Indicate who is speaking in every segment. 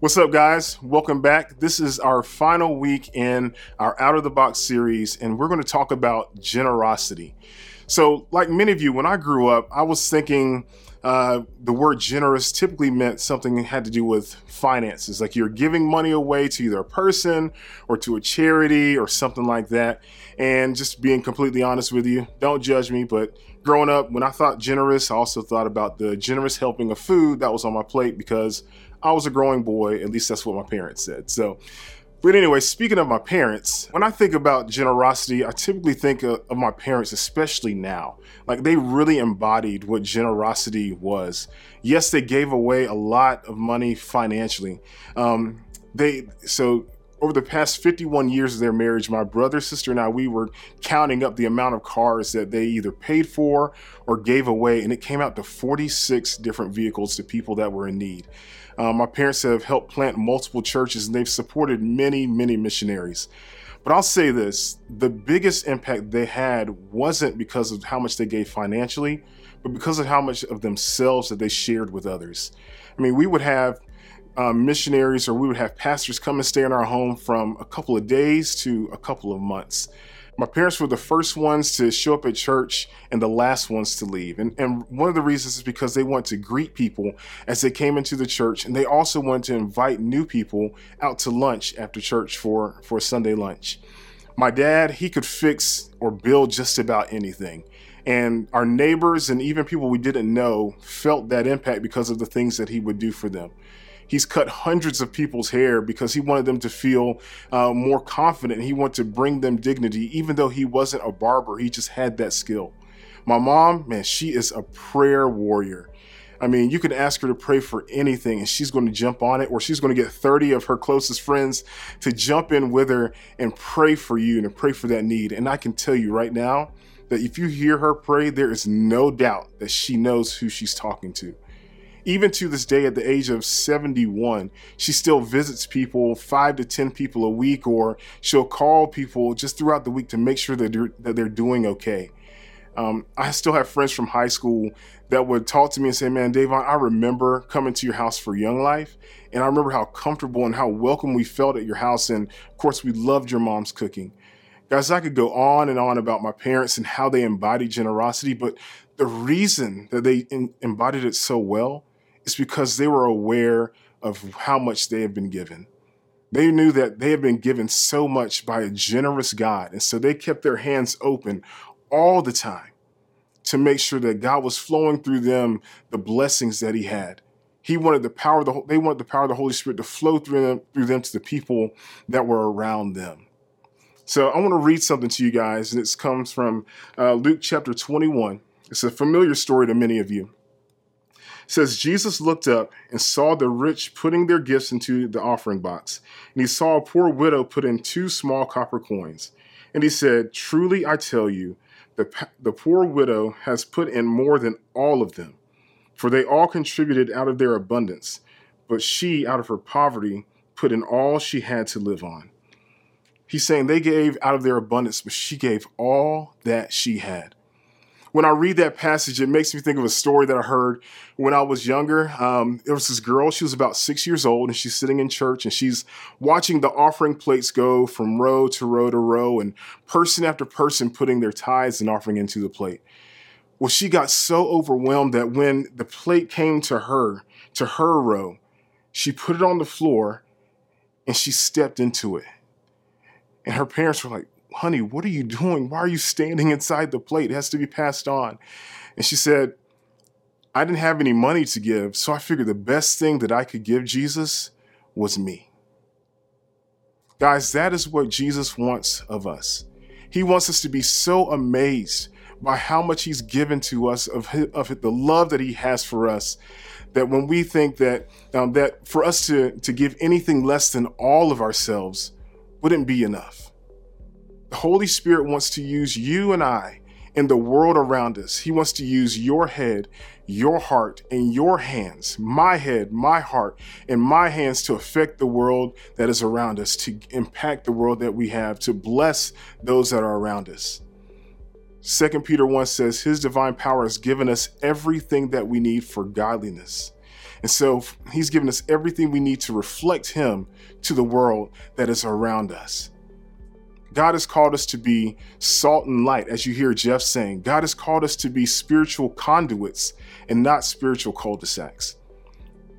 Speaker 1: What's up, guys? Welcome back. This is our final week in our Out of the Box series, and we're going to talk about generosity. So, like many of you, when I grew up, I was thinking uh, the word generous typically meant something that had to do with finances, like you're giving money away to either a person or to a charity or something like that. And just being completely honest with you, don't judge me, but growing up, when I thought generous, I also thought about the generous helping of food that was on my plate because I was a growing boy. At least that's what my parents said. So, but anyway, speaking of my parents, when I think about generosity, I typically think of, of, my parents, especially now. Like they really embodied what generosity was. Yes, they gave away a lot of money financially. Um, they so over the past 51 years of their marriage, my brother, sister, and I, we were counting up the amount of cars that they either paid for or gave away, and it came out to 46 different vehicles to people that were in need. Um, my parents have helped plant multiple churches and they've supported many, many missionaries. But I'll say this the biggest impact they had wasn't because of how much they gave financially, but because of how much of themselves that they shared with others. I mean, we would have um, missionaries or we would have pastors come and stay in our home from a couple of days to a couple of months my parents were the first ones to show up at church and the last ones to leave. And, and one of the reasons is because they want to greet people as they came into the church. And they also want to invite new people out to lunch after church for, for Sunday lunch. My dad, he could fix or build just about anything. And our neighbors and even people we didn't know felt that impact because of the things that he would do for them. He's cut hundreds of people's hair because he wanted them to feel uh, more confident. He wanted to bring them dignity, even though he wasn't a barber. He just had that skill. My mom, man, she is a prayer warrior. I mean, you can ask her to pray for anything and she's going to jump on it, or she's going to get 30 of her closest friends to jump in with her and pray for you and pray for that need. And I can tell you right now that if you hear her pray, there is no doubt that she knows who she's talking to even to this day, at the age of 71, she still visits people five to 10 people a week, or she'll call people just throughout the week to make sure that they're, that they're doing okay. Um, I still have friends from high school that would talk to me and say, Man, Davon, I remember coming to your house for Young Life. And I remember how comfortable and how welcome we felt at your house. And of course, we loved your mom's cooking. Guys, I could go on and on about my parents and how they embodied generosity, but the reason that they in, embodied it so well it's because they were aware of how much they have been given. They knew that they had been given so much by a generous God. And so they kept their hands open all the time to make sure that God was flowing through them the blessings that He had. He wanted the power of the they wanted the power of the Holy Spirit to flow through them through them to the people that were around them. So I want to read something to you guys, and it comes from uh, Luke chapter 21. It's a familiar story to many of you says Jesus looked up and saw the rich putting their gifts into the offering box, and he saw a poor widow put in two small copper coins. And he said, Truly I tell you, the, the poor widow has put in more than all of them, for they all contributed out of their abundance, but she, out of her poverty, put in all she had to live on. He's saying they gave out of their abundance, but she gave all that she had when I read that passage, it makes me think of a story that I heard when I was younger. Um, there was this girl, she was about six years old, and she's sitting in church and she's watching the offering plates go from row to row to row, and person after person putting their tithes and offering into the plate. Well, she got so overwhelmed that when the plate came to her, to her row, she put it on the floor and she stepped into it. And her parents were like, honey, what are you doing? Why are you standing inside the plate? It has to be passed on. And she said, I didn't have any money to give, so I figured the best thing that I could give Jesus was me. Guys, that is what Jesus wants of us. He wants us to be so amazed by how much he's given to us of, his, of the love that he has for us that when we think that um, that for us to, to give anything less than all of ourselves wouldn't be enough. The Holy Spirit wants to use you and I in the world around us. He wants to use your head, your heart, and your hands, my head, my heart, and my hands to affect the world that is around us, to impact the world that we have, to bless those that are around us. 2 Peter 1 says, His divine power has given us everything that we need for godliness. And so he's given us everything we need to reflect him to the world that is around us. God has called us to be salt and light, as you hear Jeff saying. God has called us to be spiritual conduits and not spiritual cul-de-sacs.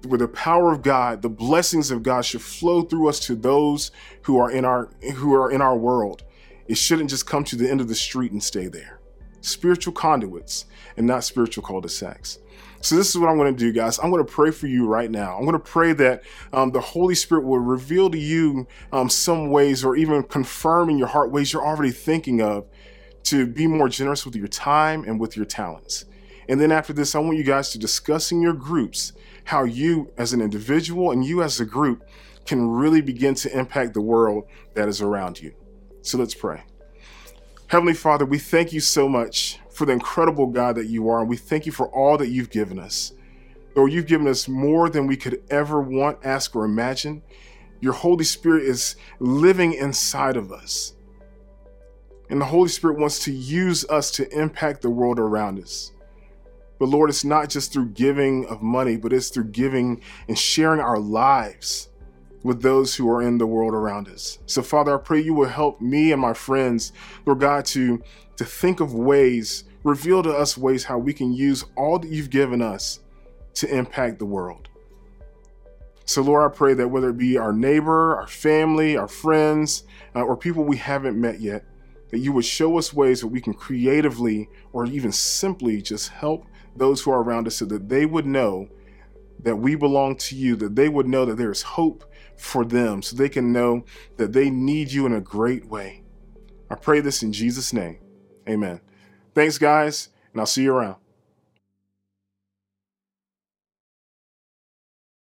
Speaker 1: With the power of God, the blessings of God should flow through us to those who are in our who are in our world. It shouldn't just come to the end of the street and stay there. Spiritual conduits and not spiritual cul-de-sacs. So, this is what I'm going to do, guys. I'm going to pray for you right now. I'm going to pray that um, the Holy Spirit will reveal to you um, some ways or even confirm in your heart ways you're already thinking of to be more generous with your time and with your talents. And then after this, I want you guys to discuss in your groups how you, as an individual and you as a group, can really begin to impact the world that is around you. So, let's pray. Heavenly Father, we thank you so much for the incredible God that you are. And we thank you for all that you've given us. Lord, you've given us more than we could ever want, ask, or imagine. Your Holy Spirit is living inside of us. And the Holy Spirit wants to use us to impact the world around us. But Lord, it's not just through giving of money, but it's through giving and sharing our lives with those who are in the world around us. So, Father, I pray you will help me and my friends, Lord God, to, to think of ways Reveal to us ways how we can use all that you've given us to impact the world. So, Lord, I pray that whether it be our neighbor, our family, our friends, uh, or people we haven't met yet, that you would show us ways that we can creatively or even simply just help those who are around us so that they would know that we belong to you, that they would know that there is hope for them, so they can know that they need you in a great way. I pray this in Jesus' name. Amen. Thanks, guys, and I'll see you around.